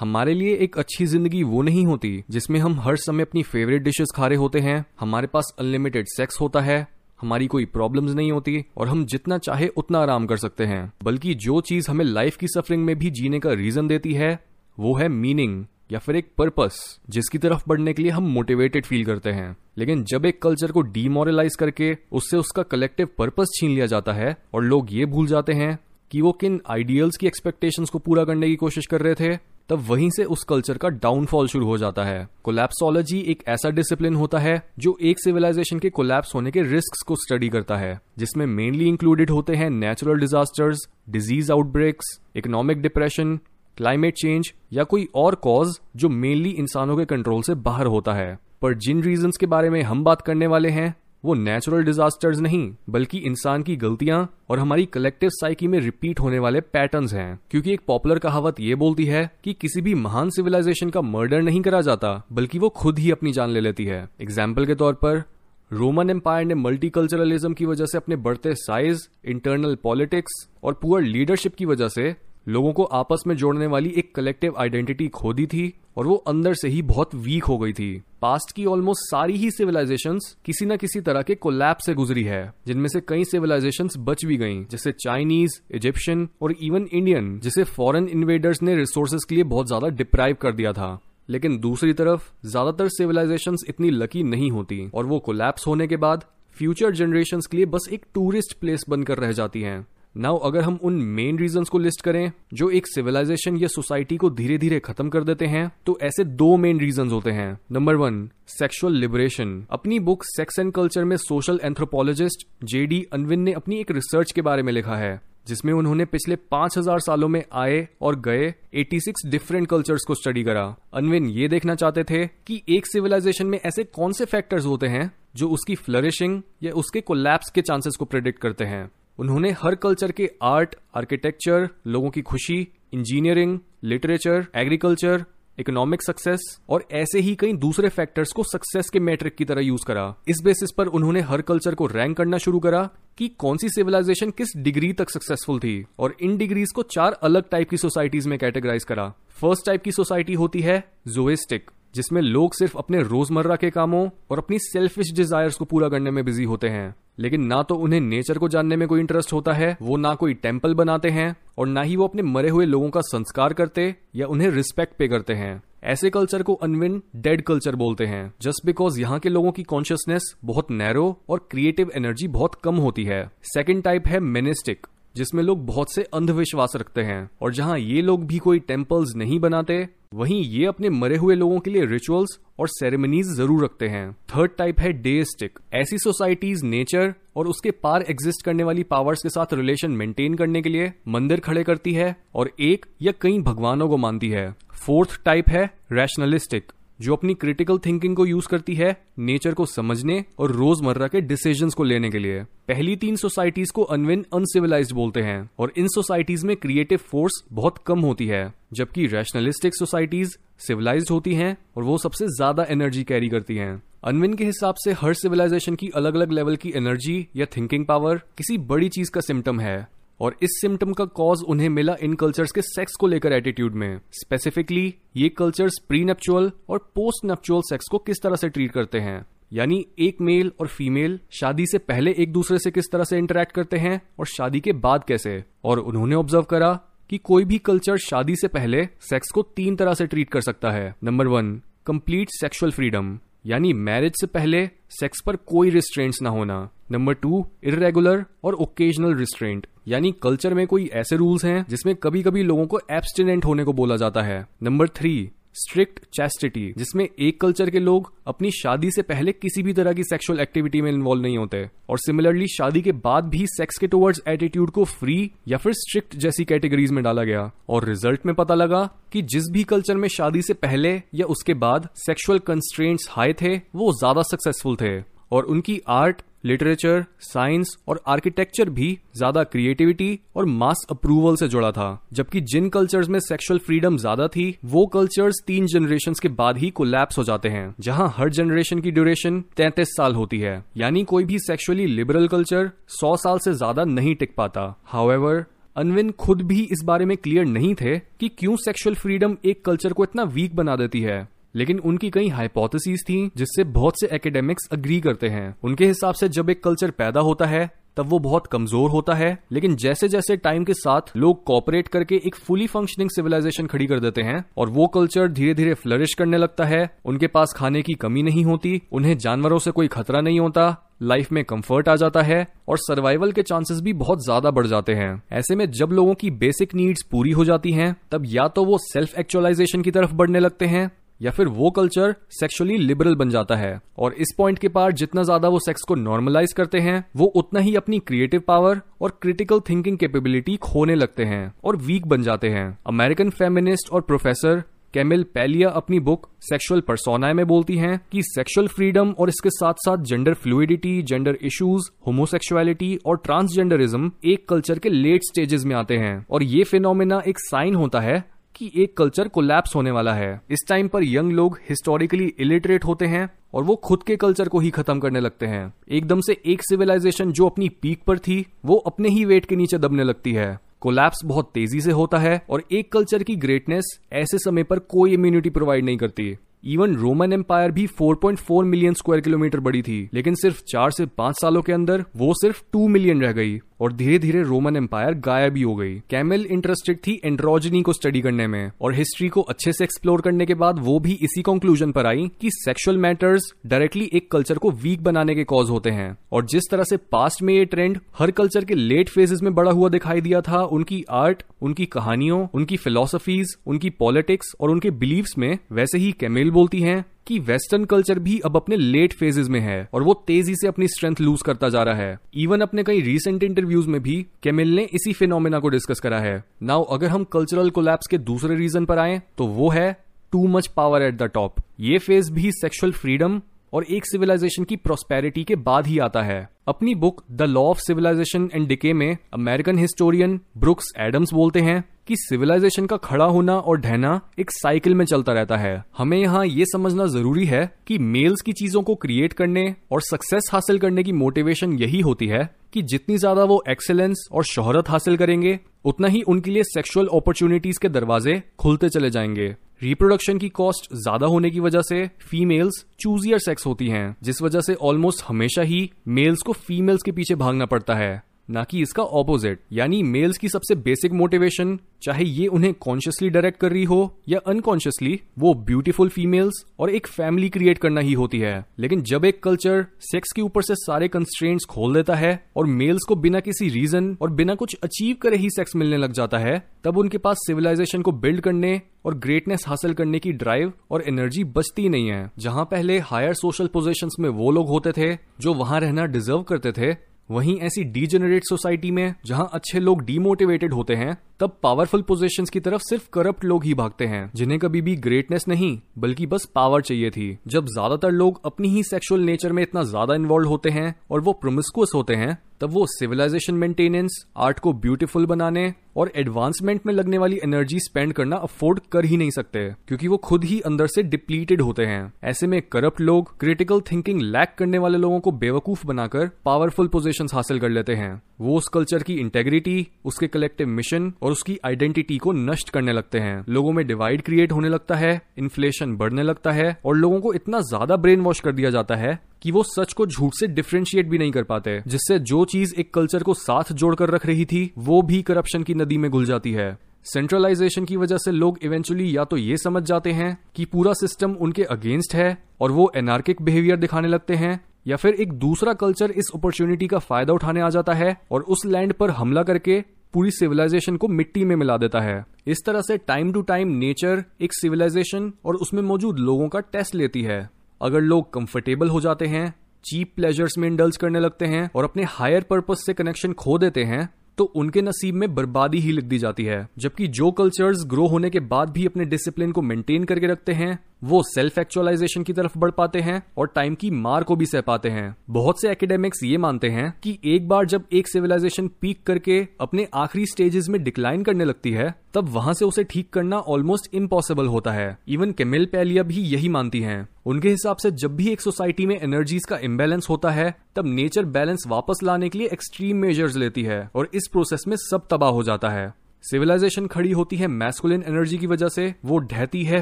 हमारे लिए एक अच्छी ज़िंदगी वो नहीं होती जिसमें हम हर समय अपनी फेवरेट डिशेस खा रहे होते हैं। हमारे पास अनलिमिटेड सेक्स होता है, हमारी कोई प्रॉब्लम्स नहीं होती और हम जितना चाहे उतना आराम कर सकते हैं। बल्कि जो चीज़ हमें लाइफ की सफरिंग में भी जीने का रीजन देती है, वो है मीनिंग या फिर एक पर्पस जिसकी तरफ़ बढ़ने के लिए हम मोटिवेटेड फील करते हैं। लेकिन जब एक कल्चर को डीमोरलाइज करके उससे उसका कलेक्टिव पर्पस छीन लिया जाता है और लोग ये भूल जाते हैं कि वो किन आइडियल्स की एक्सपेक्टेशंस को पूरा करने की कोशिश कर रहे थे तब वहीं से उस कल्चर का डाउनफॉल शुरू हो जाता है। कोलैप्सोलॉजी एक ऐसा डिसिप्लिन होता है, जो एक सिविलाइजेशन के कोलैप्स होने के रिस्क को स्टडी करता है, जिसमें मेनली इंक्लूडेड होते हैं natural disasters disease outbreaks economic depression climate change या कोई और कॉज जो मेनली इंसानों के कंट्रोल से बाहर होता है। पर जिन रीजंस के बारे में हम बात करने वाले हैं वो नेचुरल डिजास्टर्स नहीं, बल्कि इंसान की गलतियाँ और हमारी कलेक्टिव साइकी में रिपीट होने वाले पैटर्न्स हैं। क्योंकि एक पॉपुलर कहावत ये बोलती है कि किसी भी महान सिविलाइजेशन का मर्डर नहीं करा जाता, बल्कि वो खुद ही अपनी जान ले लेती है। एग्ज़ाम्पल के तौर पर रोमन एम्पायर ने मल्टीकल्चरलिज्म की वजह से अपने बढ़ते साइज़ इंटरनल पॉलिटिक्स और पुअर लीडरशिप की वजह से लोगों को आपस में जोड़ने वाली एक कलेक्टिव आइडेंटिटी खो दी थी और वो अंदर से ही बहुत वीक हो गई थी। पास्ट की ऑलमोस्ट सारी ही सिविलाइजेशन किसी न किसी तरह के कोलैप से गुजरी है, जिनमें से कई सिविलाइजेशन बच भी गई, जैसे चाइनीज़ इजिप्शियन और इवन इंडियन जिसे फॉरेन इन्वेडर्स ने रिसोर्सेज के लिए बहुत ज़्यादा डिप्राइव कर दिया था। लेकिन दूसरी तरफ़, ज़्यादातर सिविलाइजेशन इतनी लकी नहीं होती और वो कोलैप्स होने के बाद फ्यूचर जनरेशन के लिए बस एक टूरिस्ट प्लेस बनकर रह जाती हैं। नाउ अगर हम उन मेन रीजंस को लिस्ट करें, जो एक सिविलाइजेशन या सोसाइटी को धीरे धीरे खत्म कर देते हैं तो ऐसे दो मेन रीजंस होते हैं। नंबर वन सेक्सुअल लिबरेशन अपनी बुक सेक्स एंड कल्चर में social anthropologist J D Unwin ने अपनी एक रिसर्च के बारे में लिखा है, जिसमें उन्होंने पिछले 5000 सालों में आए और गए 86 डिफरेंट कल्चर्स को स्टडी करा। अनविन ये देखना चाहते थे कि एक सिविलाइजेशन में ऐसे कौन से फैक्टर्स होते हैं, जो उसकी फ्लरिशिंग या उसके कोलैप्स के चांसेस को प्रिडिक्ट करते हैं। उन्होंने हर कल्चर के आर्ट, आर्किटेक्चर, लोगों की खुशी, engineering, literature, agriculture, economic success और ऐसे ही कई दूसरे फैक्टर्स को सक्सेस के मैट्रिक की तरह यूज़ करा। इस बेसिस पर उन्होंने हर कल्चर को रैंक करना शुरू करा कि कौन सी सिविलाइजेशन किस डिग्री तक सक्सेसफुल थी और इन डिग्रीज को चार अलग टाइप की सोसाइटीज में कैटेगराइज करा। फ़र्स्ट टाइप की सोसाइटी होती है जोइस्टिक जिसमें लोग सिर्फ़ अपने रोज़मर्रा के कामों और अपनी सेल्फिश डिजायर्स को पूरा करने में बिज़ी होते हैं। लेकिन ना तो उन्हें नेचर को जानने में कोई इंटरेस्ट होता है, वो ना कोई टेंपल बनाते हैं, और ना ही वो अपने मरे हुए लोगों का संस्कार करते या उन्हें रिस्पेक्ट पे करते हैं। ऐसे कल्चर को अनविन डेड कल्चर बोलते हैं जस्ट बिकॉज़ यहाँ के लोगों की कॉन्शियसनेस बहुत नैरो और क्रिएटिव एनर्जी बहुत कम होती है। सेकेंड टाइप है मेनिस्टिक जिसमें लोग बहुत से अंधविश्वास रखते हैं और जहाँ ये लोग भी कोई टेम्पल्स नहीं बनाते, वहीं ये अपने मरे हुए लोगों के लिए रिचुअल्स और सेरेमनीज ज़रूर रखते हैं। थर्ड टाइप है डेस्टिक ऐसी सोसाइटीज नेचर और उसके पार एग्जिस्ट करने वाली पावर्स के साथ रिलेशन मेंटेन करने के लिए मंदिर खड़े करती है और एक या कई भगवानों को मानती है। फोर्थ टाइप है रैशनलिस्टिक जो अपनी क्रिटिकल थिंकिंग को यूज़ करती है नेचर को समझने और रोज़मर्रा के डिसीजंस को लेने के लिए। पहली तीन सोसाइटीज को अनविन अनसिविलाइज्ड बोलते हैं और इन सोसाइटीज में क्रिएटिव फोर्स बहुत कम होती है, जबकि रैशनलिस्टिक सोसाइटीज सिविलाइज होती हैं और वो सबसे ज़्यादा एनर्जी कैरी करती हैं। अनविन के हिसाब से हर सिविलाइजेशन की अलग अलग लेवल की एनर्जी या थिंकिंग पावर किसी बड़ी चीज़ का सिम्टम है। और इस सिम्टम का कॉज उन्हें मिला इन कल्चर्स के सेक्स को लेकर एटीट्यूड में। स्पेसिफिकली ये कल्चर्स प्री नेपचुअल और पोस्ट नेपचुअल सेक्स को किस तरह से ट्रीट करते हैं? यानी एक मेल और फीमेल शादी से पहले एक दूसरे से किस तरह से इंटरेक्ट करते हैं और शादी के बाद कैसे? और उन्होंने ऑब्ज़र्व करा कि कोई भी कल्चर शादी से पहले सेक्स को तीन तरह से ट्रीट कर सकता है। Number one complete sexual freedom यानी मैरिज से पहले सेक्स पर कोई रिस्ट्रेंट्स ना होना। नंबर टू इरेगुलर और ओकेजनल रिस्ट्रेंट यानी कल्चर में कोई ऐसे रूल्स हैं जिसमें कभी कभी लोगों को एब्सटिनेंट होने को बोला जाता है। नंबर थ्री स्ट्रिक्ट चैस्टिटी जिसमें एक कल्चर के लोग अपनी शादी से पहले किसी भी तरह की सेक्सुअल एक्टिविटी में इन्वॉल्व नहीं होते। और सिमिलरली शादी के बाद भी सेक्स के टुवर्ड्स एटीट्यूड को फ्री या फिर स्ट्रिक्ट जैसी कैटेगरीज में डाला गया। और रिज़ल्ट में पता लगा कि जिस भी कल्चर में शादी से पहले या उसके बाद सेक्सुअल कंस्ट्रेंट्स हाई थे, वो ज़्यादा सक्सेसफुल थे। और उनकी आर्ट लिटरेचर साइंस और आर्किटेक्चर भी ज़्यादा क्रिएटिविटी और मास अप्रूवल से जुड़ा था, जबकि जिन कल्चर्स में सेक्सुअल फ्रीडम ज़्यादा थी, वो कल्चर्स तीन जनरेशन के बाद ही कोलैप्स हो जाते हैं, जहाँ हर जनरेशन की ड्यूरेशन तैतीस साल होती है, यानी कोई भी सेक्सुअली लिबरल कल्चर सौ साल से ज़्यादा नहीं टिक पाता। हाउएवर अनविन खुद भी इस बारे में क्लियर नहीं थे कि क्यों सेक्सुअल फ्रीडम एक कल्चर को इतना वीक बना देती है। लेकिन उनकी कई हाइपोथेसिस थी, जिससे बहुत से एकेडमिक्स अग्री करते हैं। उनके हिसाब से जब एक कल्चर पैदा होता है, तब वो बहुत कमज़ोर होता है। लेकिन जैसे जैसे टाइम के साथ लोग कॉपरेट करके एक फुली फंक्शनिंग सिविलाइजेशन खड़ी कर देते हैं, और वो कल्चर धीरे धीरे फ्लरिश करने लगता है, उनके पास खाने की कमी नहीं होती, उन्हें जानवरों से कोई खतरा नहीं होता लाइफ में कंफर्ट आ जाता है, और सर्वाइवल के चांसेस भी बहुत ज़्यादा बढ़ जाते हैं। ऐसे में जब लोगों की बेसिक नीड्स पूरी हो जाती हैं, तब या तो वो सेल्फ एक्चुअलाइजेशन की तरफ़ बढ़ने लगते हैं या फिर वो कल्चर सेक्सुअली लिबरल बन जाता है। और इस पॉइंट के पार जितना ज़्यादा वो सेक्स को नॉर्मलाइज करते हैं, वो उतना ही अपनी क्रिएटिव पावर और क्रिटिकल थिंकिंग कैपेबिलिटी खोने लगते हैं और वीक बन जाते हैं। अमेरिकन फेमिनिस्ट और प्रोफेसर कैमिल पैलिया अपनी बुक सेक्सुअल परसोनाए में बोलती हैं कि सेक्सुअल फ्रीडम और इसके साथ साथ gender fluidity gender issues homosexuality और ट्रांसजेंडरिज्म एक कल्चर के लेट स्टेजेस में आते हैं। और ये फिनोमिना एक साइन होता है कि एक कल्चर कोलैप्स होने वाला है। इस टाइम पर यंग लोग हिस्टोरिकली इलिटरेट होते हैं और वो खुद के कल्चर को ही खत्म करने लगते हैं। एकदम से एक सिविलाइजेशन जो अपनी पीक पर थी, वो अपने ही वेट के नीचे दबने लगती है। कोलैप्स बहुत तेज़ी से होता है और एक कल्चर की ग्रेटनेस ऐसे समय पर कोई इम्यूनिटी प्रोवाइड नहीं करती। इवन रोमन एम्पायर भी 4.4 मिलियन स्क्वायर किलोमीटर बड़ी थी, लेकिन सिर्फ़ चार से पाँच सालों के अंदर वो सिर्फ़ टू मिलियन रह गई। और धीरे धीरे रोमन एम्पायर गायब ही हो गई। कैमिल इंटरेस्टेड थी एंड्रोजनी को स्टडी करने में और हिस्ट्री को अच्छे से एक्सप्लोर करने के बाद वो भी इसी कंक्लूजन पर आई कि सेक्सुअल मैटर्स डायरेक्टली एक कल्चर को वीक बनाने के कॉज होते हैं। और जिस तरह से पास्ट में ये ट्रेंड हर कल्चर के लेट फेजेस में बड़ा हुआ दिखाई दिया था, उनकी आर्ट उनकी कहानियों, उनकी फिलोसफीज उनकी पॉलिटिक्स और उनके बिलीव्स में वैसे ही कैमिल बोलती हैं। कि वेस्टर्न कल्चर भी अब अपने लेट फेजेस में है और वो तेज़ी से अपनी स्ट्रेंथ लूज करता जा रहा है। इवन अपने कई रीसेंट इंटरव्यूज़ में भी केमिल ने इसी फिनोमिना को डिस्कस करा है। नाउ अगर हम कल्चरल कोलैप्स के दूसरे रीजन पर आए तो वो है too much power at the top ये फ़ेज़ भी सेक्सुअल फ्रीडम और एक सिविलाइजेशन की प्रोस्पेरिटी के बाद ही आता है। अपनी book the law of civilisation and decay में अमेरिकन हिस्टोरियन ब्रुक्स एडम्स बोलते हैं कि सिविलाइजेशन का खड़ा होना और ढहना एक साइकिल में चलता रहता है। हमें यहाँ ये समझना ज़रूरी है कि मेल्स की चीज़ों को क्रिएट करने और सक्सेस हासिल करने की मोटिवेशन यही होती है कि जितनी ज़्यादा वो एक्सेलेंस और शोहरत हासिल करेंगे, उतना ही उनके लिए सेक्सुअल अपॉर्चुनिटीज़ के दरवाजे खुलते चले जाएँगे। रिप्रोडक्शन की कॉस्ट ज़्यादा होने की वजह से फीमेल्स चूजियर सेक्स होती हैं, जिस वजह से ऑलमोस्ट हमेशा ही मेल्स को फीमेल्स के पीछे भागना पड़ता है। ना कि इसका ऑपोजिट यानी मेल्स की सबसे बेसिक मोटिवेशन चाहे ये उन्हें कॉन्शियसली डायरेक्ट कर रही हो या अनकॉन्शियसली वो ब्यूटीफुल फीमेल्स और एक फैमिली क्रिएट करना ही होती है। लेकिन जब एक कल्चर सेक्स के ऊपर से सारे कंस्ट्रेंट्स खोल देता है और मेल्स को बिना किसी रीजन और बिना कुछ अचीव करे ही सेक्स मिलने लग जाता है, तब उनके पास सिविलाइजेशन को बिल्ड करने और ग्रेटनेस हासिल करने की ड्राइव और एनर्जी बचती नहीं है। जहाँ पहले हायर सोशल पोजिशन में वो लोग होते थे, जो वहाँ रहना डिजर्व करते थे वहीं ऐसी डीजेनरेट सोसाइटी में जहाँ अच्छे लोग डीमोटिवेटेड होते हैं तब पावरफुल पोजीशंस की तरफ़ सिर्फ़ करप्ट लोग ही भागते हैं, जिन्हें कभी भी ग्रेटनेस नहीं, बल्कि बस पावर चाहिए थी। जब ज़्यादातर लोग अपनी ही सेक्सुअल नेचर में इतना ज़्यादा इन्वॉल्व होते हैं और वो प्रोमिस्कुअस होते हैं, तब वो सिविलाइजेशन मेंटेनेंस आर्ट को ब्यूटीफुल बनाने और एडवांसमेंट में लगने वाली एनर्जी स्पेंड करना अफोर्ड कर ही नहीं सकते, क्योंकि वो खुद ही अंदर से डिप्लीटेड होते हैं। ऐसे में करप्ट लोग क्रिटिकल थिंकिंग लैक करने वाले लोगों को बेवकूफ़ बनाकर पावरफुल पोजिशन हासिल कर लेते हैं। वो उस कल्चर की इंटेग्रिटी उसके कलेक्टिव मिशन और उसकी आइडेंटिटी को नष्ट करने लगते हैं। लोगों में डिवाइड क्रिएट होने लगता है इन्फ्लेशन बढ़ने लगता है, और लोगों को इतना ज़्यादा ब्रेन वॉश कर दिया जाता है कि वो सच को झूठ से डिफ्रेंशिएट भी नहीं कर पाते, जिससे जो चीज़ एक कल्चर को साथ जोड़कर रख रही थी, वो भी करप्शन की नदी में घुल जाती है। सेंट्रलाइजेशन की वजह से लोग इवेंचुअली या तो ये समझ जाते हैं कि पूरा सिस्टम उनके अगेंस्ट है, और वो एनार्किक बिहेवियर दिखाने लगते हैं, या फिर एक दूसरा कल्चर इस अपॉर्चुनिटी का फ़ायदा उठाने आ जाता है, और उस लैंड पर हमला करके पूरी सिविलाइजेशन को मिट्टी में मिला देता है। इस तरह से टाइम टू टाइम नेचर एक सिविलाइजेशन और उसमें मौजूद लोगों का टेस्ट लेती है। अगर लोग कंफर्टेबल हो जाते हैं चीप प्लेजर्स में इंडल्स करने लगते हैं और अपने हायर पर्पज से कनेक्शन खो देते हैं तो उनके नसीब में बर्बादी ही लिख दी जाती है। जबकि जो कल्चर्स ग्रो होने के बाद भी अपने डिसिप्लिन को मेंटेन करके रखते हैं वो सेल्फ एक्चुअलाइजेशन की तरफ़ बढ़ पाते हैं और टाइम की मार को भी सह पाते हैं। बहुत से एकेडमिक्स ये मानते हैं कि एक बार जब एक सिविलाइजेशन पीक करके अपने आखिरी स्टेजेस में डिक्लाइन करने लगती है, तब वहाँ से उसे ठीक करना ऑलमोस्ट इम्पॉसिबल होता है। इवन केमिल पैलिया भी यही मानती हैं। उनके हिसाब से जब भी एक सोसाइटी में एनर्जीज का इम्बेलेंस होता है, तब नेचर बैलेंस वापस लाने के लिए एक्सट्रीम मेजर्स लेती है और इस प्रोसेस में सब तबाह हो जाता है। सिविलाइजेशन खड़ी होती है मैस्कुलिन एनर्जी की वजह से, वो ढहती है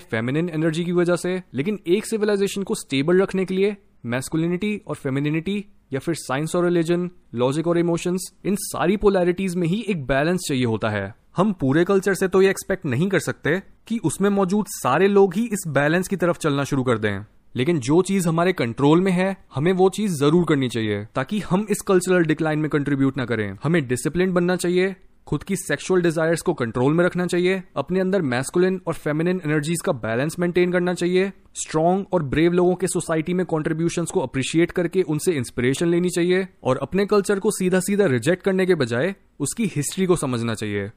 फेमिनिन एनर्जी की वजह से, लेकिन एक सिविलाइजेशन को स्टेबल रखने के लिए मैस्कुलिनिटी और फेमिनिटी या फिर साइंस और रिलीजन लॉजिक और इमोशंस इन सारी पोलैरिटीज में ही एक बैलेंस चाहिए होता है। हम पूरे कल्चर से तो ये एक्सपेक्ट नहीं कर सकते कि उसमें मौजूद सारे लोग ही इस बैलेंस की तरफ़ चलना शुरू कर दें। लेकिन जो चीज़ हमारे कंट्रोल में है, हमें वो चीज़ ज़रूर करनी चाहिए, ताकि हम इस कल्चरल डिक्लाइन में कंट्रीब्यूट ना करें। हमें डिसिप्लिन बनना चाहिए खुद की सेक्सुअल डिजायर्स को कंट्रोल में रखना चाहिए, अपने अंदर मैस्कुलिन और फेमिनिन एनर्जीज का बैलेंस मेंटेन करना चाहिए स्ट्रॉन्ग और ब्रेव लोगों के सोसाइटी में कॉन्ट्रीब्यूशन को अप्रिशिएट करके उनसे इंस्पिरेशन लेनी चाहिए और अपने कल्चर को सीधा सीधा रिजेक्ट करने के बजाय उसकी हिस्ट्री को समझना चाहिए।